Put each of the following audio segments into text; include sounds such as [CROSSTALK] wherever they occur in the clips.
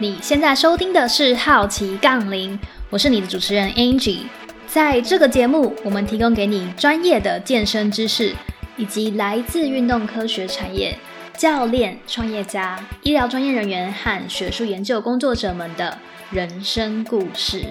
你现在收听的是《好奇杠铃》，我是你的主持人 Angie。在这个节目，我们提供给你专业的健身知识，以及来自运动科学产业、教练、创业家、医疗专业人员和学术研究工作者们的人生故事。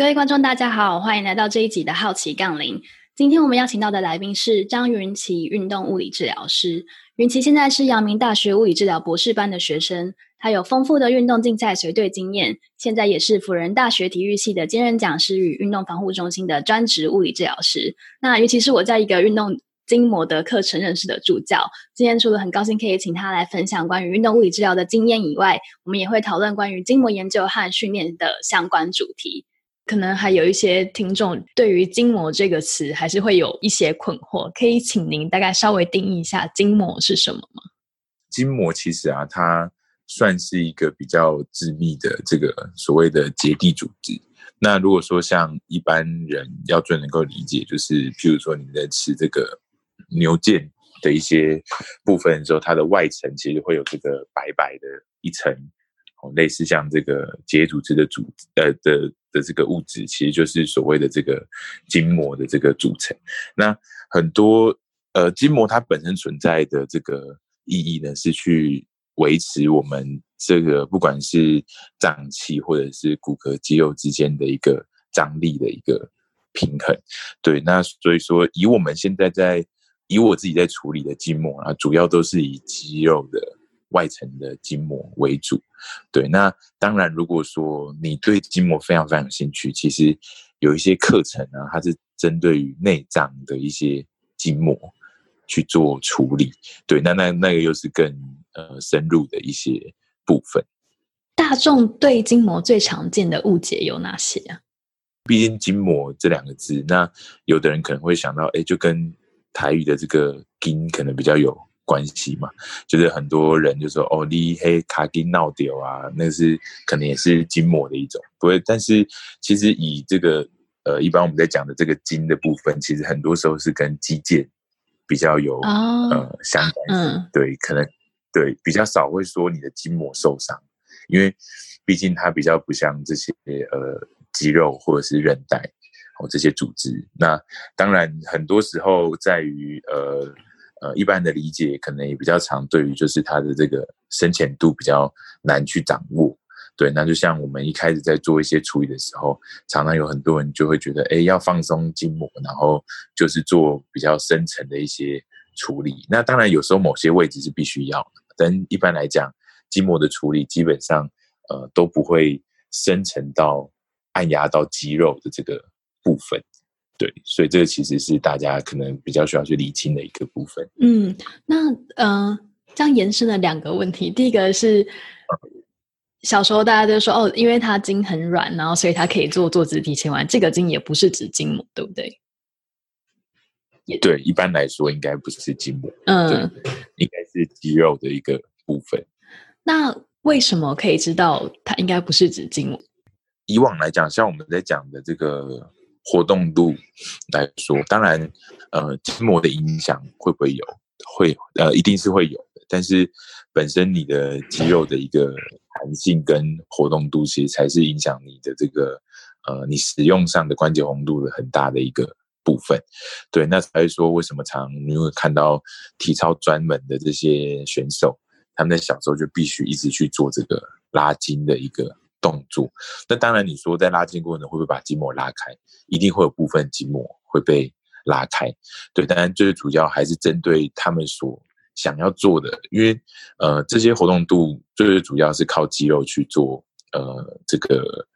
各位观众，大家好，欢迎来到这一集的好奇杠铃。今天我们邀请到的来宾是张云奇，运动物理治疗师。云奇现在是阳明大学物理治疗博士班的学生，他有丰富的运动竞赛随队经验，现在也是辅仁大学体育系的兼任讲师与运动防护中心的专职物理治疗师。那尤其是我在一个运动筋膜的课程认识的助教。今天除了很高兴可以请他来分享关于运动物理治疗的经验以外，我们也会讨论关于筋膜研究和训练的相关主题。可能还有一些听众对于筋膜这个词还是会有一些困惑，可以请您大概稍微定义一下筋膜是什么吗？筋膜其实啊，它算是一个比较致密的这个所谓的结缔组织。那如果说像一般人要最能够理解，就是譬如说你在吃这个牛腱的一些部分的时候，它的外层其实会有这个白白的一层。类似像这个结组织的组呃的的这个物质，其实就是所谓的这个筋膜的这个组成。那很多呃筋膜它本身存在的这个意义呢，是去维持我们这个不管是脏器或者是骨骼肌肉之间的一个张力的一个平衡。对，那所以说以我们现在在以我自己在处理的筋膜啊，主要都是以肌肉的。外层的筋膜为主，对。那当然，如果说你对筋膜非常非常有兴趣，其实有一些课程啊，它是针对于内脏的一些筋膜去做处理。对，那那那个又是更呃深入的一些部分。大众对筋膜最常见的误解有哪些啊？毕竟筋膜这两个字，那有的人可能会想到，哎，就跟台语的这个“筋”可能比较有。关系嘛，就是很多人就说哦，你黑卡筋闹掉啊，那是可能也是筋膜的一种，不会。但是其实以这个呃，一般我们在讲的这个筋的部分，其实很多时候是跟肌腱比较有呃相关性。对，可能对比较少会说你的筋膜受伤，因为毕竟它比较不像这些呃肌肉或者是韧带哦这些组织。那当然很多时候在于呃。呃，一般的理解可能也比较长，对于就是它的这个深浅度比较难去掌握。对，那就像我们一开始在做一些处理的时候，常常有很多人就会觉得，哎，要放松筋膜，然后就是做比较深层的一些处理。那当然有时候某些位置是必须要的，但一般来讲，筋膜的处理基本上呃都不会深层到按压到肌肉的这个部分。对，所以这个其实是大家可能比较需要去理清的一个部分。嗯，那呃，这样延伸了两个问题。第一个是小时候大家都说哦，因为它筋很软，然后所以它可以做坐姿体前弯。这个筋也不是指筋膜，对不对？也对，一般来说应该不是筋膜，嗯，应该是肌肉的一个部分。那为什么可以知道它应该不是指筋膜？以往来讲，像我们在讲的这个。活动度来说，当然，呃，筋膜的影响会不会有？会，呃，一定是会有的。但是，本身你的肌肉的一个弹性跟活动度，其实才是影响你的这个，呃，你使用上的关节红度的很大的一个部分。对，那才会说为什么常你会看到体操专门的这些选手，他们在小时候就必须一直去做这个拉筋的一个。动作，那当然你说在拉筋过程中会不会把筋膜拉开？一定会有部分筋膜会被拉开，对。当然最主要还是针对他们所想要做的，因为呃这些活动度最主要是靠肌肉去做呃这个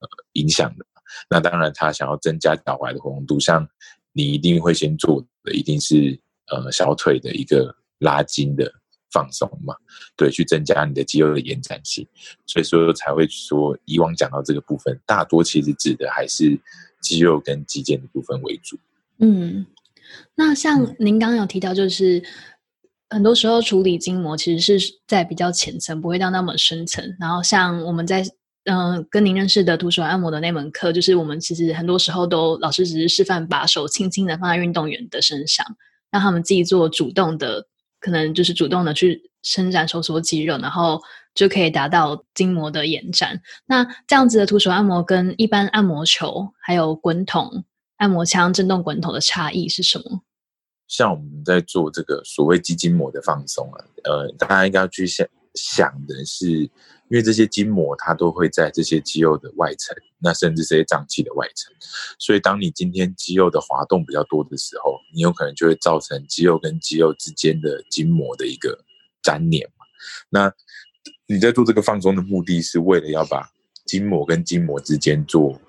呃影响的。那当然他想要增加脚踝的活动度，像你一定会先做的一定是呃小腿的一个拉筋的。放松嘛，对，去增加你的肌肉的延展性，所以说才会说以往讲到这个部分，大多其实指的还是肌肉跟肌腱的部分为主。嗯，那像您刚刚有提到，就是很多时候处理筋膜其实是在比较浅层，不会到那么深层。然后像我们在嗯，跟您认识的徒手按摩的那门课，就是我们其实很多时候都老师只是示范，把手轻轻的放在运动员的身上，让他们自己做主动的，可能就是主动的去伸展收缩肌肉，然后就可以达到筋膜的延展。那这样子的徒手按摩跟一般按摩球还有滚筒、按摩枪、震动滚筒的差异是什么？像我们在做这个所谓肌筋膜的放松啊，呃，大家应该要去想想的是。因为这些筋膜它都会在这些肌肉的外层，那甚至这些脏器的外层，所以当你今天肌肉的滑动比较多的时候，你有可能就会造成肌肉跟肌肉之间的筋膜的一个粘连嘛。那你在做这个放松的目的是为了要把筋膜跟筋膜之间做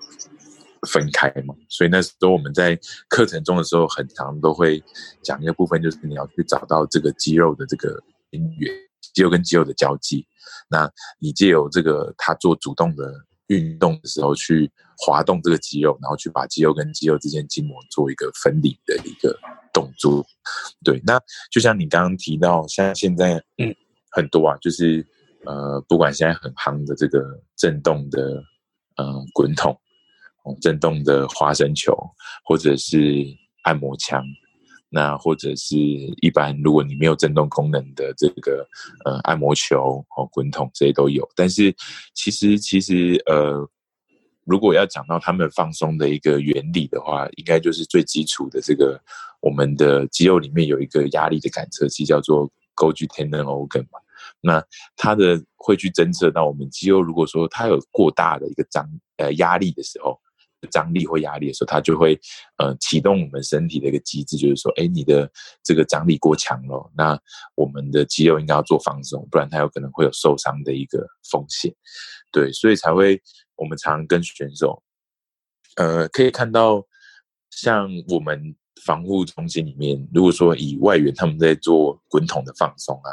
分开嘛？所以那时候我们在课程中的时候，很常都会讲一个部分，就是你要去找到这个肌肉的这个边缘，肌肉跟肌肉的交际。那你借由这个他做主动的运动的时候，去滑动这个肌肉，然后去把肌肉跟肌肉之间筋膜做一个分离的一个动作。对，那就像你刚刚提到，像现在嗯很多啊，就是呃不管现在很夯的这个震动的呃滚筒，震动的花生球，或者是按摩枪。那或者是一般，如果你没有震动功能的这个呃按摩球哦滚筒这些都有，但是其实其实呃，如果要讲到他们放松的一个原理的话，应该就是最基础的这个我们的肌肉里面有一个压力的感测器，叫做 Golgi tendon organ 嘛。那它的会去侦测到我们肌肉如果说它有过大的一个张呃压力的时候。张力或压力的时候，它就会呃启动我们身体的一个机制，就是说，哎，你的这个张力过强了，那我们的肌肉应该要做放松，不然它有可能会有受伤的一个风险。对，所以才会我们常跟选手，呃，可以看到像我们防护中心里面，如果说以外援他们在做滚筒的放松啊，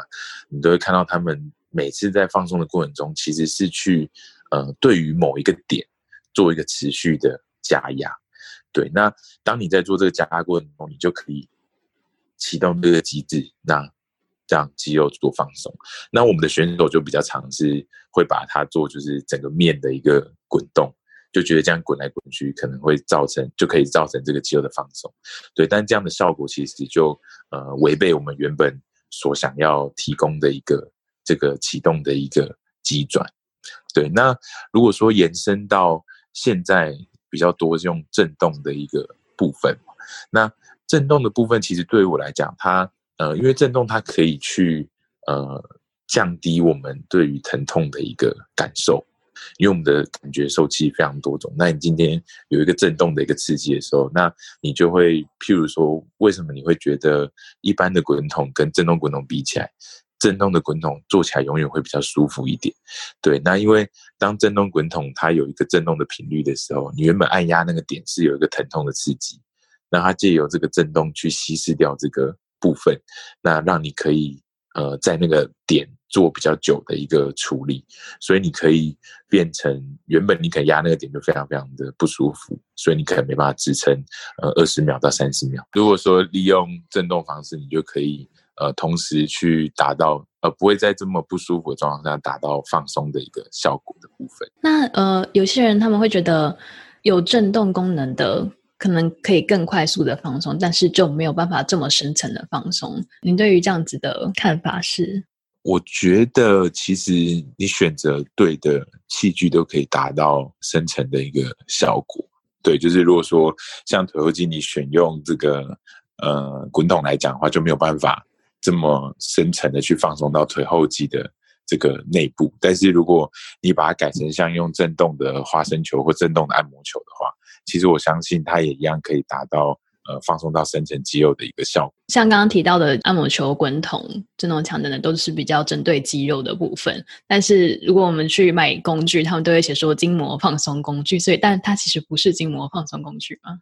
你都会看到他们每次在放松的过程中，其实是去呃对于某一个点。做一个持续的加压，对。那当你在做这个加压过程中，你就可以启动这个机制，那让肌肉做放松。那我们的选手就比较尝试会把它做就是整个面的一个滚动，就觉得这样滚来滚去可能会造成就可以造成这个肌肉的放松，对。但这样的效果其实就呃违背我们原本所想要提供的一个这个启动的一个机转，对。那如果说延伸到现在比较多是用震动的一个部分，那震动的部分其实对于我来讲，它呃，因为震动它可以去呃降低我们对于疼痛的一个感受，因为我们的感觉受器非常多种。那你今天有一个震动的一个刺激的时候，那你就会譬如说，为什么你会觉得一般的滚筒跟震动滚筒比起来？震动的滚筒做起来永远会比较舒服一点，对。那因为当震动滚筒它有一个震动的频率的时候，你原本按压那个点是有一个疼痛的刺激，那它借由这个震动去稀释掉这个部分，那让你可以呃在那个点做比较久的一个处理，所以你可以变成原本你可能压那个点就非常非常的不舒服，所以你可能没办法支撑呃二十秒到三十秒。如果说利用震动方式，你就可以。呃，同时去达到呃，不会在这么不舒服的状况下达到放松的一个效果的部分。那呃，有些人他们会觉得有震动功能的可能可以更快速的放松，但是就没有办法这么深层的放松。您对于这样子的看法是？我觉得其实你选择对的器具都可以达到深层的一个效果。对，就是如果说像腿后肌，你选用这个呃滚筒来讲的话，就没有办法。这么深层的去放松到腿后肌的这个内部，但是如果你把它改成像用震动的花生球或震动的按摩球的话，其实我相信它也一样可以达到呃放松到深层肌肉的一个效果。像刚刚提到的按摩球、滚筒、震动枪等等，都是比较针对肌肉的部分。但是如果我们去买工具，他们都会写说筋膜放松工具，所以但它其实不是筋膜放松工具吗？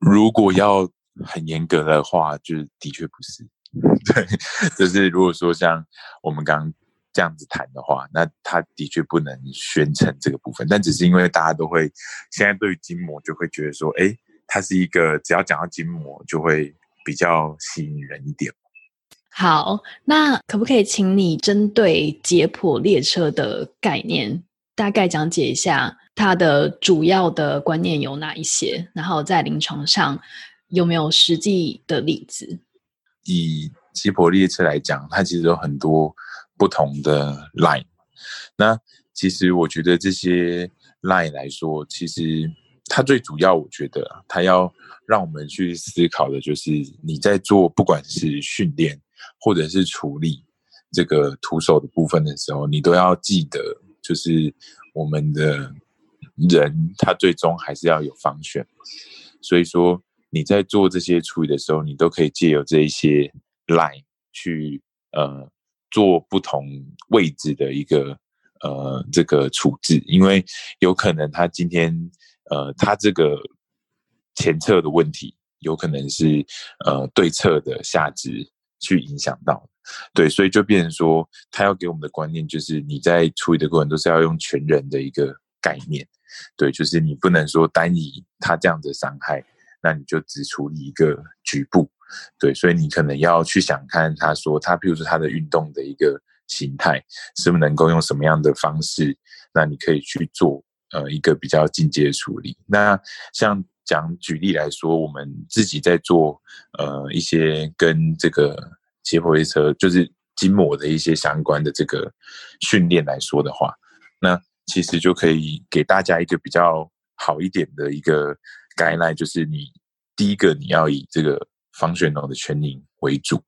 如果要。很严格的话，就是的确不是，[LAUGHS] 对，就是如果说像我们刚刚这样子谈的话，那他的确不能宣称这个部分，但只是因为大家都会现在对于筋膜就会觉得说，哎，它是一个只要讲到筋膜就会比较吸引人一点。好，那可不可以请你针对解剖列车的概念大概讲解一下它的主要的观念有哪一些？然后在临床上有没有实际的例子？以吉普列车来讲，它其实有很多不同的 line。那其实我觉得这些 line 来说，其实它最主要，我觉得它要让我们去思考的，就是你在做不管是训练或者是处理这个徒手的部分的时候，你都要记得，就是我们的人他最终还是要有方选。所以说你在做这些处理的时候，你都可以借由这一些 line 去呃做不同位置的一个呃这个处置，因为有可能他今天呃他这个前侧的问题，有可能是呃对侧的下肢去影响到，对，所以就变成说他要给我们的观念就是你在处理的过程都是要用全人的一个概念，对，就是你不能说单以他这样的伤害，那你就只处理一个局部。对，所以你可能要去想看，他说他，比如说他的运动的一个形态，是不是能够用什么样的方式？那你可以去做呃一个比较进阶的处理。那像讲举例来说，我们自己在做呃一些跟这个解剖列车就是筋膜的一些相关的这个训练来说的话，那其实就可以给大家一个比较好一点的一个概念，就是你第一个你要以这个。方旋龙的圈宁为主，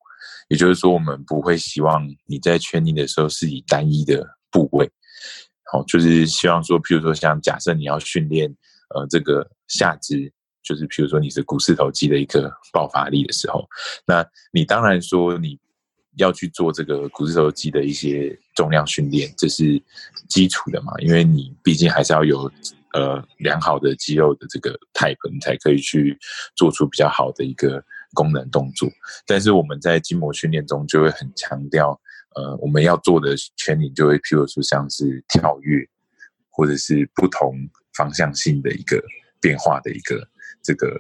也就是说，我们不会希望你在圈宁的时候是以单一的部位，好，就是希望说，譬如说，像假设你要训练呃这个下肢，就是譬如说你是股四头肌的一个爆发力的时候，那你当然说你要去做这个股四头肌的一些重量训练，这是基础的嘛，因为你毕竟还是要有。呃，良好的肌肉的这个 type，你才可以去做出比较好的一个功能动作。但是我们在筋膜训练中就会很强调，呃，我们要做的圈领就会譬如说像是跳跃，或者是不同方向性的一个变化的一个这个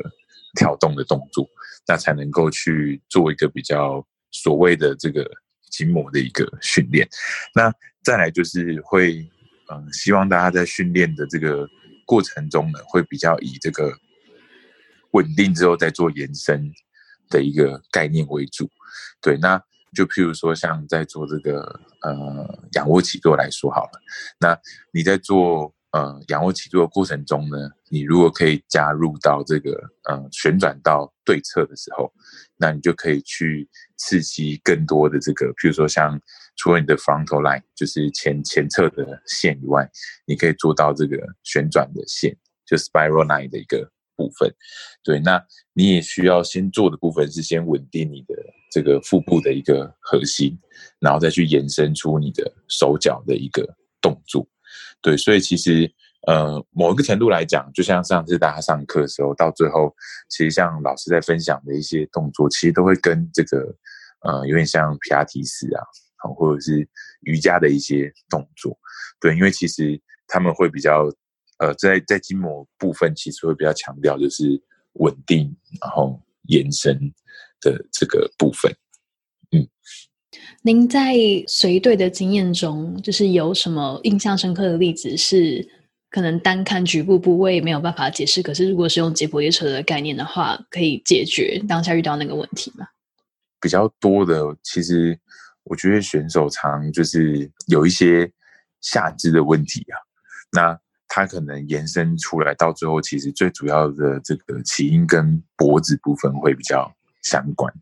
跳动的动作，那才能够去做一个比较所谓的这个筋膜的一个训练。那再来就是会，嗯，希望大家在训练的这个。过程中呢，会比较以这个稳定之后再做延伸的一个概念为主。对，那就譬如说像在做这个呃仰卧起坐来说好了，那你在做呃仰卧起坐的过程中呢，你如果可以加入到这个呃旋转到对侧的时候，那你就可以去刺激更多的这个，譬如说像。除了你的 frontal line，就是前前侧的线以外，你可以做到这个旋转的线，就 spiral line 的一个部分。对，那你也需要先做的部分是先稳定你的这个腹部的一个核心，然后再去延伸出你的手脚的一个动作。对，所以其实呃，某一个程度来讲，就像上次大家上课的时候，到最后，其实像老师在分享的一些动作，其实都会跟这个呃，有点像皮亚提斯啊。或者是瑜伽的一些动作，对，因为其实他们会比较，呃，在在筋膜部分其实会比较强调就是稳定，然后延伸的这个部分。嗯，您在随队的经验中，就是有什么印象深刻的例子是可能单看局部部位没有办法解释，可是如果是用解剖列车的概念的话，可以解决当下遇到那个问题吗？比较多的其实。我觉得选手常就是有一些下肢的问题啊，那他可能延伸出来到最后，其实最主要的这个起因跟脖子部分会比较相关。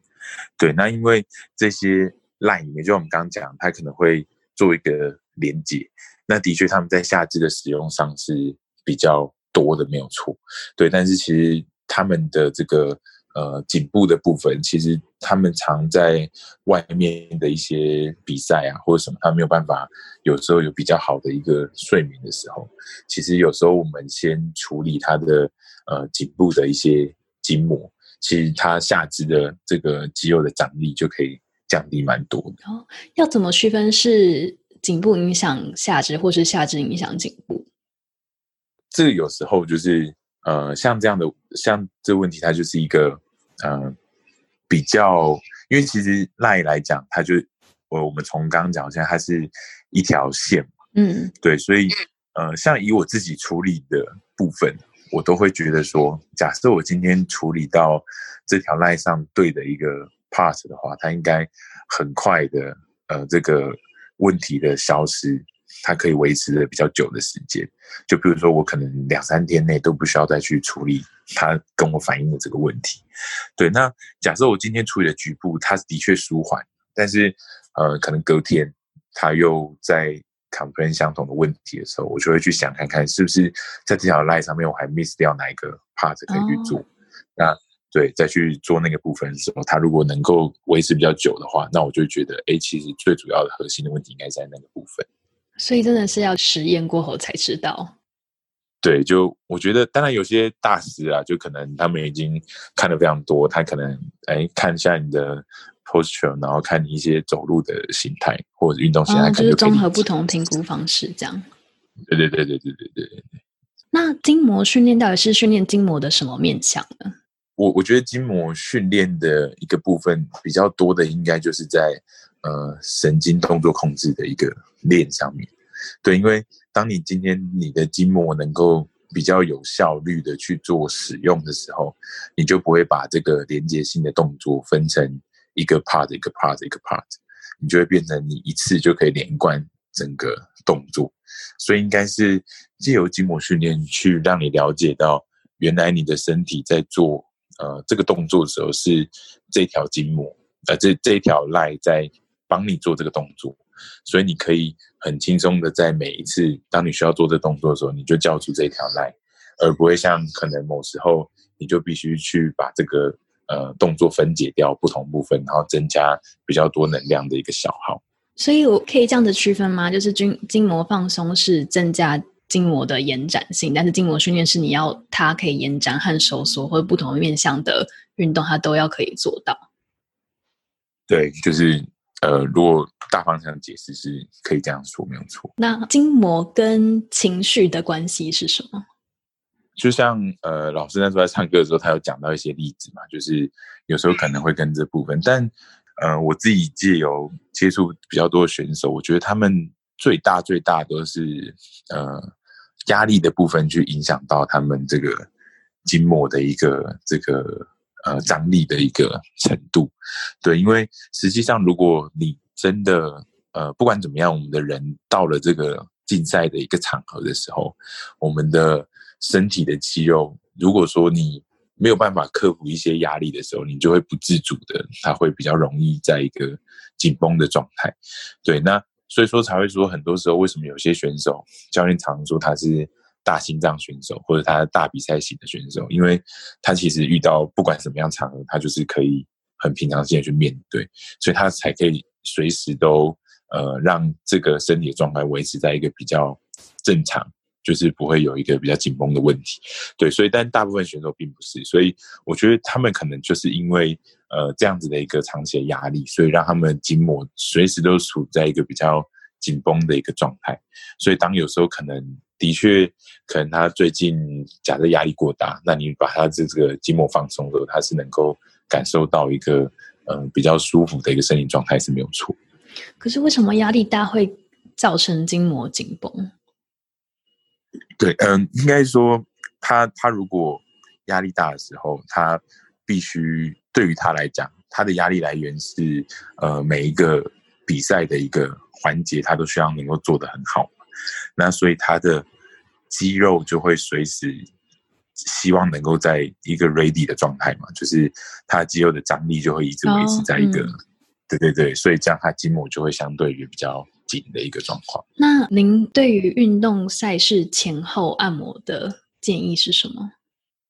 对，那因为这些 line 里面，就我们刚刚讲，它可能会做一个连接，那的确他们在下肢的使用上是比较多的，没有错。对，但是其实他们的这个。呃，颈部的部分，其实他们常在外面的一些比赛啊，或者什么，他没有办法，有时候有比较好的一个睡眠的时候，其实有时候我们先处理他的呃颈部的一些筋膜，其实他下肢的这个肌肉的张力就可以降低蛮多的。哦，要怎么区分是颈部影响下肢，或是下肢影响颈部？这个有时候就是呃，像这样的，像这个问题，它就是一个。嗯，比较，因为其实赖来讲，它就我我们从刚刚讲，现在它是一条线嘛，嗯，对，所以呃，像以我自己处理的部分，我都会觉得说，假设我今天处理到这条 line 上对的一个 part 的话，它应该很快的，呃，这个问题的消失，它可以维持的比较久的时间。就比如说，我可能两三天内都不需要再去处理它跟我反映的这个问题。对，那假设我今天处理的局部，它的确舒缓，但是呃，可能隔天它又在。complain 相同的问题的时候，我就会去想看看是不是在这条 line 上面我还 miss 掉哪一个 part 可以去做。那对，再去做那个部分的时候，它如果能够维持比较久的话，那我就觉得，哎，其实最主要的核心的问题应该在那个部分。所以真的是要实验过后才知道。对，就我觉得，当然有些大师啊，就可能他们已经看的非常多，他可能哎看一下你的。posture，然后看你一些走路的形态或者运动形态，就是综合不同评估方式这样。对对对对对对对对。那筋膜训练到底是训练筋膜的什么面向呢？我我觉得筋膜训练的一个部分比较多的，应该就是在呃神经动作控制的一个链上面。对，因为当你今天你的筋膜能够比较有效率的去做使用的时候，你就不会把这个连接性的动作分成。一个 part 一个 part 一个 part，你就会变成你一次就可以连贯整个动作，所以应该是借由筋膜训练去让你了解到，原来你的身体在做呃这个动作的时候是这条筋膜呃这这条赖在帮你做这个动作，所以你可以很轻松的在每一次当你需要做这动作的时候，你就叫出这条赖，而不会像可能某时候你就必须去把这个。呃，动作分解掉不同部分，然后增加比较多能量的一个消耗。所以我可以这样子区分吗？就是筋筋膜放松是增加筋膜的延展性，但是筋膜训练是你要它可以延展和收缩，或者不同面向的运动，它都要可以做到。对，就是呃，如果大方向解释是可以这样说，没有错。那筋膜跟情绪的关系是什么？就像呃，老师那时候在唱歌的时候，他有讲到一些例子嘛，就是有时候可能会跟这部分，但呃，我自己借由接触比较多的选手，我觉得他们最大最大都是呃压力的部分去影响到他们这个筋膜的一个这个呃张力的一个程度。对，因为实际上如果你真的呃不管怎么样，我们的人到了这个竞赛的一个场合的时候，我们的身体的肌肉，如果说你没有办法克服一些压力的时候，你就会不自主的，它会比较容易在一个紧绷的状态。对，那所以说才会说，很多时候为什么有些选手教练常说他是大心脏选手，或者他大比赛型的选手，因为他其实遇到不管什么样场合，他就是可以很平常心的去面对，所以他才可以随时都呃让这个身体的状态维持在一个比较正常。就是不会有一个比较紧绷的问题，对，所以但大部分选手并不是，所以我觉得他们可能就是因为呃这样子的一个长期的压力，所以让他们筋膜随时都处在一个比较紧绷的一个状态，所以当有时候可能的确可能他最近假设压力过大，那你把他这这个筋膜放松的时候，他是能够感受到一个嗯比较舒服的一个身体状态是没有错。可是为什么压力大会造成筋膜紧绷？对，嗯，应该说，他他如果压力大的时候，他必须对于他来讲，他的压力来源是呃每一个比赛的一个环节，他都需要能够做得很好。那所以他的肌肉就会随时希望能够在一个 ready 的状态嘛，就是他肌肉的张力就会一直维持在一个，对对对，所以这样他筋膜就会相对于比较。紧的一个状况。那您对于运动赛事前后按摩的建议是什么？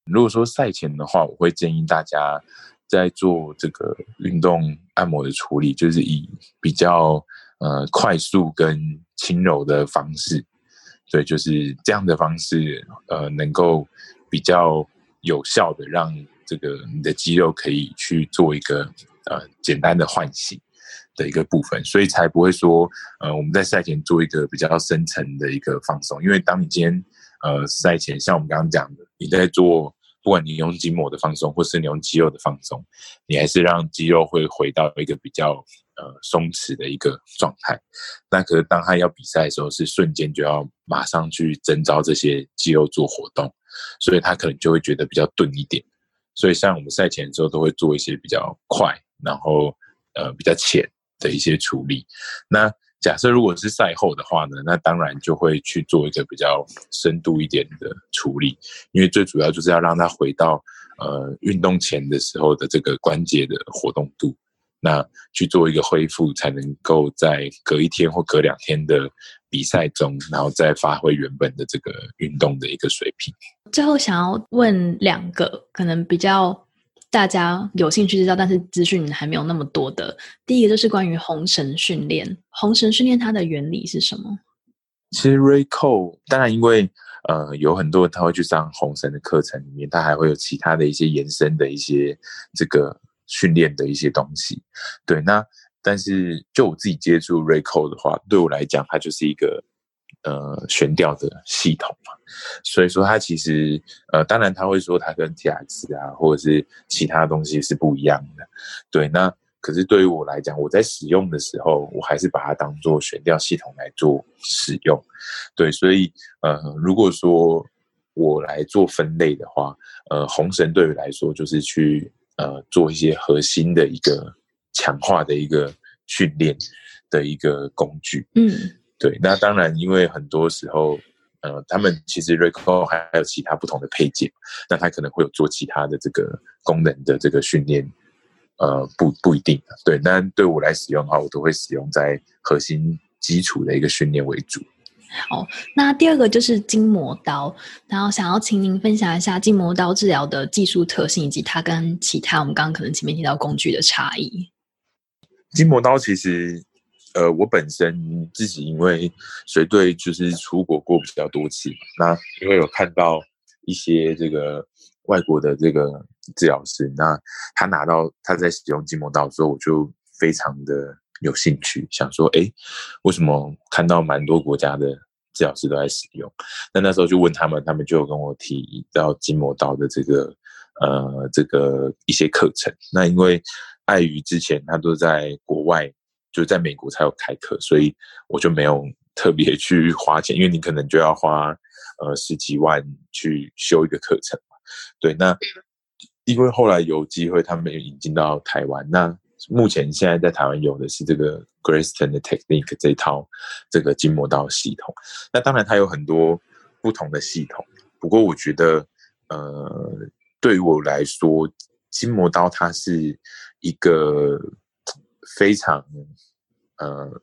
如果说赛前的话，我会建议大家在做这个运动按摩的处理，就是以比较呃快速跟轻柔的方式，对，就是这样的方式，呃，能够比较有效的让这个你的肌肉可以去做一个呃简单的唤醒。的一个部分，所以才不会说，呃，我们在赛前做一个比较深层的一个放松。因为当你今天，呃，赛前像我们刚刚讲的，你在做不管你用筋膜的放松，或是你用肌肉的放松，你还是让肌肉会回到一个比较呃松弛的一个状态。那可是当他要比赛的时候，是瞬间就要马上去征召这些肌肉做活动，所以他可能就会觉得比较钝一点。所以像我们赛前的时候，都会做一些比较快，然后呃比较浅的一些处理。那假设如果是赛后的话呢，那当然就会去做一个比较深度一点的处理，因为最主要就是要让他回到呃运动前的时候的这个关节的活动度，那去做一个恢复，才能够在隔一天或隔两天的比赛中，然后再发挥原本的这个运动的一个水平。最后想要问两个可能比较。大家有兴趣知道，但是资讯还没有那么多的。第一个就是关于红绳训练，红绳训练它的原理是什么？其实 Rayco 当然因为呃有很多人他会去上红绳的课程里面，他还会有其他的一些延伸的一些这个训练的一些东西。对，那但是就我自己接触 Rayco 的话，对我来讲，它就是一个。呃，悬吊的系统嘛，所以说它其实呃，当然他会说它跟 T X 啊，或者是其他东西是不一样的。对，那可是对于我来讲，我在使用的时候，我还是把它当做悬吊系统来做使用。对，所以呃，如果说我来做分类的话，呃，红绳对于来说就是去呃做一些核心的一个强化的一个训练的一个工具。嗯。对，那当然，因为很多时候，呃，他们其实 r e c o 还有其他不同的配件，那他可能会有做其他的这个功能的这个训练，呃，不不一定。对，那对我来使用的话，我都会使用在核心基础的一个训练为主。好，那第二个就是筋膜刀，然后想要请您分享一下筋膜刀治疗的技术特性，以及它跟其他我们刚刚可能前面提到工具的差异。筋膜刀其实。呃，我本身自己因为随队就是出国过比较多次，那因为有看到一些这个外国的这个治疗师，那他拿到他在使用筋膜刀的时候，我就非常的有兴趣，想说，哎，为什么看到蛮多国家的治疗师都在使用？那那时候就问他们，他们就跟我提到筋膜刀的这个呃这个一些课程。那因为碍于之前他都在国外。就在美国才有开课，所以我就没有特别去花钱，因为你可能就要花呃十几万去修一个课程嘛。对，那因为后来有机会他们引进到台湾，那目前现在在台湾有的是这个 Grayston 的 Technique 这套这个筋膜刀系统。那当然它有很多不同的系统，不过我觉得呃对于我来说，筋膜刀它是一个非常。呃，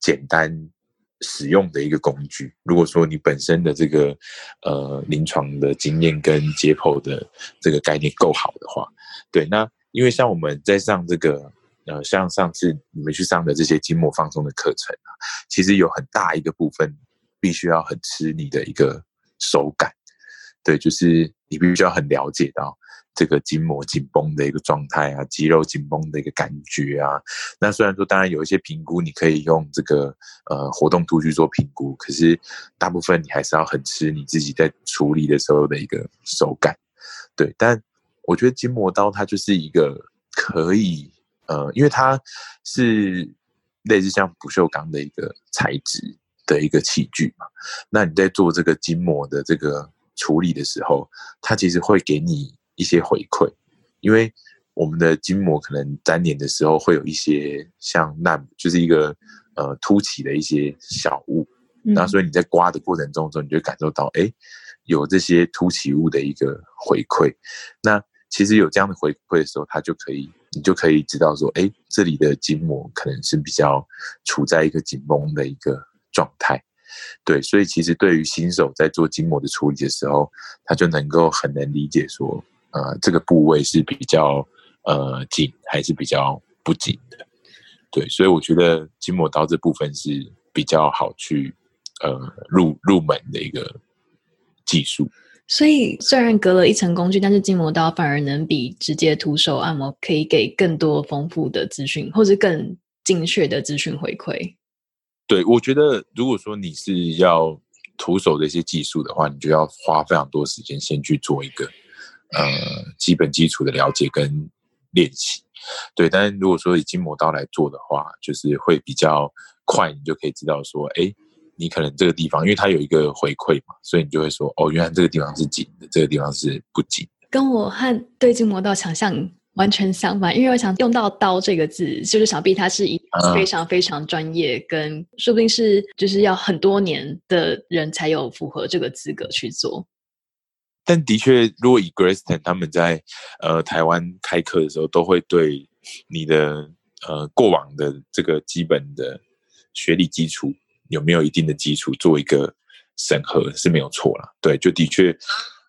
简单使用的一个工具。如果说你本身的这个呃临床的经验跟解剖的这个概念够好的话，对，那因为像我们在上这个呃，像上次你们去上的这些筋膜放松的课程啊，其实有很大一个部分必须要很吃你的一个手感，对，就是你必须要很了解到。这个筋膜紧绷的一个状态啊，肌肉紧绷的一个感觉啊，那虽然说当然有一些评估，你可以用这个呃活动图去做评估，可是大部分你还是要很吃你自己在处理的时候的一个手感，对。但我觉得筋膜刀它就是一个可以呃，因为它是类似像不锈钢的一个材质的一个器具嘛，那你在做这个筋膜的这个处理的时候，它其实会给你。一些回馈，因为我们的筋膜可能粘连的时候会有一些像那，就是一个呃凸起的一些小物，那所以你在刮的过程中中，你就感受到哎有这些凸起物的一个回馈。那其实有这样的回馈的时候，它就可以，你就可以知道说，哎，这里的筋膜可能是比较处在一个紧绷的一个状态。对，所以其实对于新手在做筋膜的处理的时候，他就能够很能理解说。呃，这个部位是比较呃紧，还是比较不紧的？对，所以我觉得筋膜刀这部分是比较好去呃入入门的一个技术。所以虽然隔了一层工具，但是筋膜刀反而能比直接徒手按摩可以给更多丰富的资讯，或是更精确的资讯回馈。对，我觉得如果说你是要徒手的一些技术的话，你就要花非常多时间先去做一个。呃基本基础的了解跟练习。对，但是如果说以筋膜刀来做的话，就是会比较快，你就可以知道说，哎，你可能这个地方，因为它有一个回馈嘛，所以你就会说，哦，原来这个地方是紧的，这个地方是不紧。跟我和对筋膜刀想象完全相反，因为我想用到“刀”这个字，就是想必它是一非常非常专业，跟说不定是就是要很多年的人才有符合这个资格去做。但的确，如果以 Graceton 他们在呃台湾开课的时候，都会对你的呃过往的这个基本的学历基础有没有一定的基础做一个审核是没有错啦。对，就的确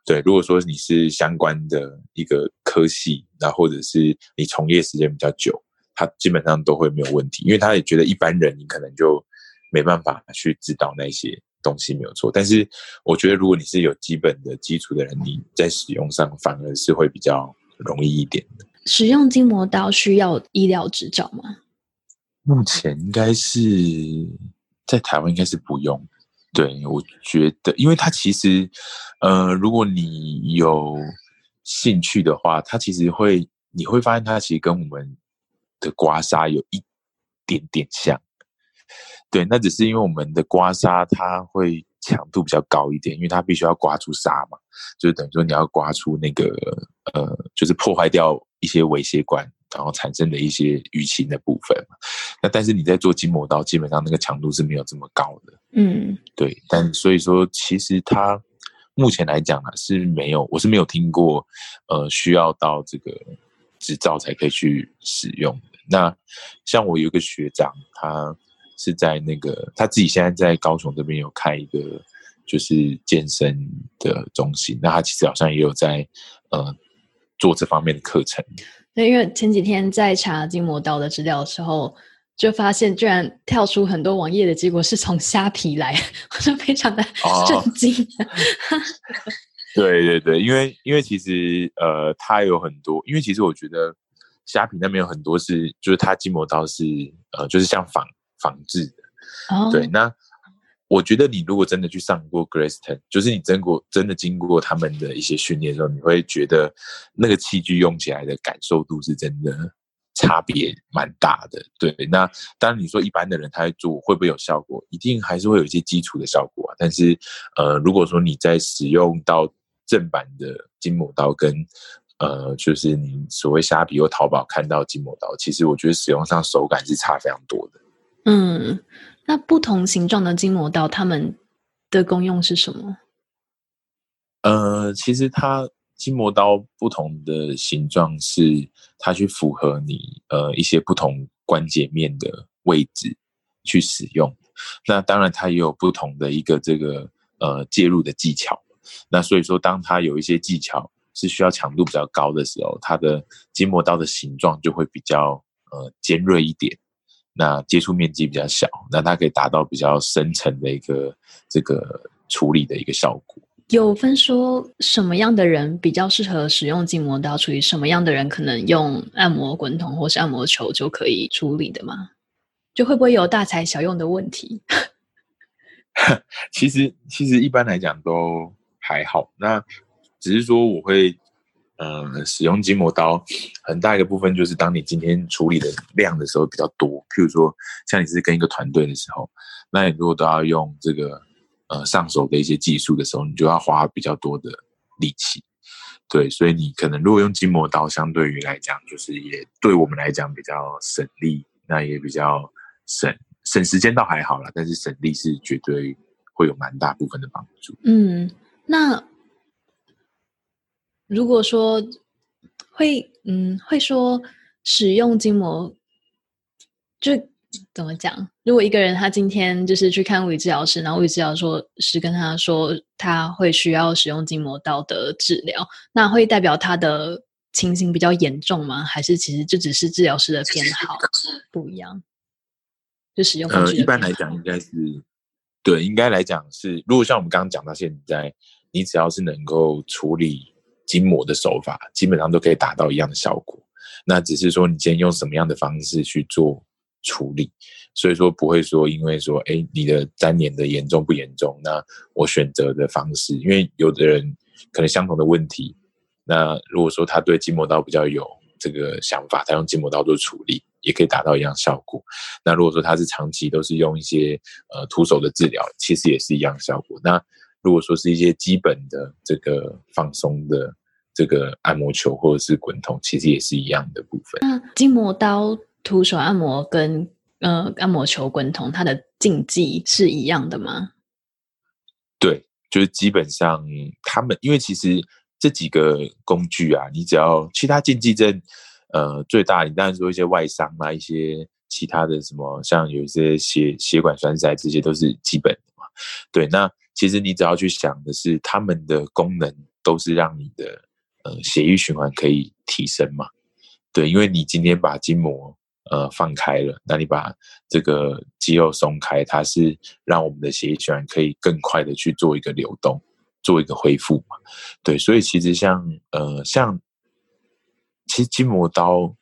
对。如果说你是相关的一个科系，那或者是你从业时间比较久，他基本上都会没有问题，因为他也觉得一般人你可能就没办法去知道那些。东西没有错，但是我觉得如果你是有基本的基础的人，你在使用上反而是会比较容易一点的。使用筋膜刀需要医疗执照吗？目前应该是在台湾应该是不用。对，我觉得，因为它其实，呃，如果你有兴趣的话，它其实会你会发现它其实跟我们的刮痧有一点点像。对，那只是因为我们的刮痧它会强度比较高一点，因为它必须要刮出痧嘛，就是等于说你要刮出那个呃，就是破坏掉一些微血管，然后产生的一些淤青的部分嘛。那但是你在做筋膜刀，基本上那个强度是没有这么高的。嗯，对。但所以说，其实它目前来讲呢是没有，我是没有听过呃需要到这个执照才可以去使用的。那像我有一个学长，他。是在那个他自己现在在高雄这边有开一个就是健身的中心，那他其实好像也有在呃做这方面的课程。对，因为前几天在查筋膜刀的资料的时候，就发现居然跳出很多网页的结果是从虾皮来，[LAUGHS] 我就非常的震惊。[LAUGHS] [LAUGHS] 对对对，因为因为其实呃，它有很多，因为其实我觉得虾皮那边有很多是，就是它筋膜刀是呃，就是像仿。仿制的，对，那我觉得你如果真的去上过 Graceton，就是你真过真的经过他们的一些训练之后，你会觉得那个器具用起来的感受度是真的差别蛮大的。对，那当然你说一般的人他在做会不会有效果？一定还是会有一些基础的效果啊。但是呃，如果说你在使用到正版的筋膜刀跟呃，就是你所谓虾皮或淘宝看到筋膜刀，其实我觉得使用上手感是差非常多的。嗯，那不同形状的筋膜刀，它们的功用是什么？呃，其实它筋膜刀不同的形状是它去符合你呃一些不同关节面的位置去使用。那当然，它也有不同的一个这个呃介入的技巧。那所以说，当它有一些技巧是需要强度比较高的时候，它的筋膜刀的形状就会比较呃尖锐一点。那接触面积比较小，那它可以达到比较深层的一个这个处理的一个效果。有分说什么样的人比较适合使用筋膜刀处理，什么样的人可能用按摩滚筒或是按摩球就可以处理的吗？就会不会有大材小用的问题？[LAUGHS] 其实其实一般来讲都还好，那只是说我会。嗯，使用筋膜刀很大一个部分就是，当你今天处理的量的时候比较多，譬如说像你是跟一个团队的时候，那你如果都要用这个呃上手的一些技术的时候，你就要花比较多的力气。对，所以你可能如果用筋膜刀，相对于来讲，就是也对我们来讲比较省力，那也比较省省时间倒还好啦，但是省力是绝对会有蛮大部分的帮助。嗯，那。如果说会，嗯，会说使用筋膜，就怎么讲？如果一个人他今天就是去看物理治疗师，然后物理治疗说是跟他说他会需要使用筋膜刀的治疗，那会代表他的情形比较严重吗？还是其实这只是治疗师的偏好不一样？就使用呃，一般来讲应该是对，应该来讲是，如果像我们刚刚讲到现在，你只要是能够处理。筋膜的手法基本上都可以达到一样的效果，那只是说你今天用什么样的方式去做处理，所以说不会说因为说哎你的粘连的严重不严重，那我选择的方式，因为有的人可能相同的问题，那如果说他对筋膜刀比较有这个想法，他用筋膜刀做处理，也可以达到一样效果。那如果说他是长期都是用一些呃徒手的治疗，其实也是一样效果。那如果说是一些基本的这个放松的这个按摩球或者是滚筒，其实也是一样的部分。那筋膜刀、徒手按摩跟呃按摩球、滚筒，它的禁忌是一样的吗？对，就是基本上他们，因为其实这几个工具啊，你只要其他禁忌症，呃，最大你当然说一些外伤啊，一些其他的什么，像有一些血血管栓塞，这些都是基本的嘛。对，那其实你只要去想的是，他们的功能都是让你的呃血液循环可以提升嘛。对，因为你今天把筋膜呃放开了，那你把这个肌肉松开，它是让我们的血液循环可以更快的去做一个流动，做一个恢复嘛。对，所以其实像呃像其实筋膜刀，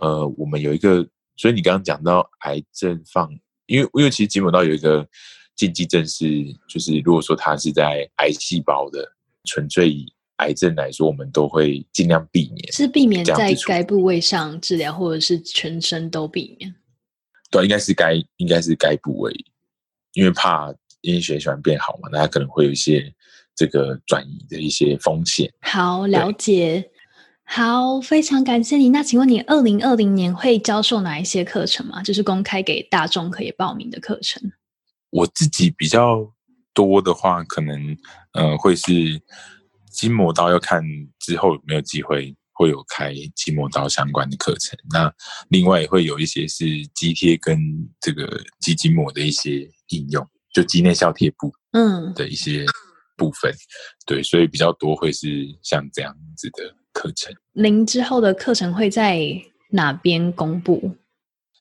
呃，我们有一个，所以你刚刚讲到癌症放，因为因为其实筋膜刀有一个禁忌症是，就是如果说它是在癌细胞的纯粹以癌症来说，我们都会尽量避免，是避免在该部位上治疗，或者是全身都避免。对，应该是该应该是该部位，因为怕因为血液循环变好嘛，那它可能会有一些这个转移的一些风险。好，了解。好，非常感谢你。那请问你二零二零年会教授哪一些课程吗？就是公开给大众可以报名的课程。我自己比较多的话，可能呃会是筋膜刀，要看之后有没有机会会有开筋膜刀相关的课程。那另外也会有一些是肌贴跟这个肌筋膜的一些应用，就肌内效贴布嗯，的一些部分。对，所以比较多会是像这样子的课程。您之后的课程会在哪边公布？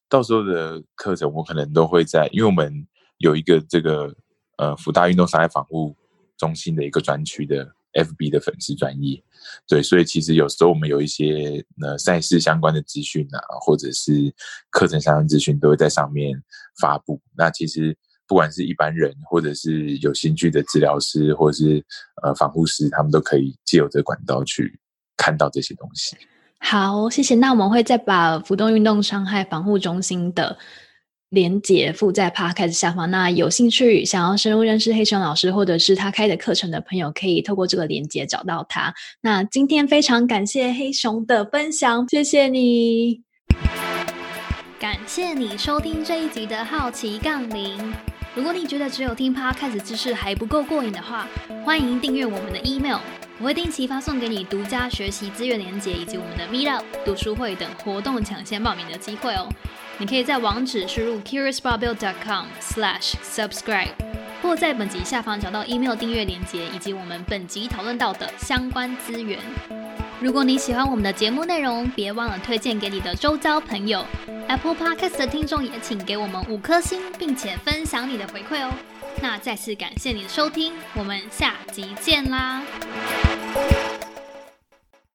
到时候的课程我可能都会在，因为我们有一个这个呃福大运动伤害防护中心的一个专区的 FB 的粉丝专业，对，所以其实有时候我们有一些呃赛事相关的资讯啊，或者是课程相关资讯都会在上面发布。那其实不管是一般人，或者是有兴趣的治疗师，或者是呃防护师，他们都可以借由这个管道去看到这些东西。好，谢谢。那我们会再把浮动运动伤害防护中心的连接附在 Podcast 下方。那有兴趣想要深入认识黑熊老师，或者是他开的课程的朋友，可以透过这个连接找到他。那今天非常感谢黑熊的分享，谢谢你。感谢你收听这一集的好奇杠铃。如果你觉得只有听 Podcast 知识还不够过瘾的话，欢迎订阅我们的 email，我会定期发送给你独家学习资源连接以及我们的 Meetup、读书会等活动抢先报名的机会哦。你可以在网址输入 curiousbarbell.com/slash/subscribe，或在本集下方找到 email 订阅链接以及我们本集讨论到的相关资源。如果你喜欢我们的节目内容，别忘了推荐给你的周遭朋友。Apple Podcast 的听众也请给我们五颗星，并且分享你的回馈哦。那再次感谢你的收听，我们下集见啦！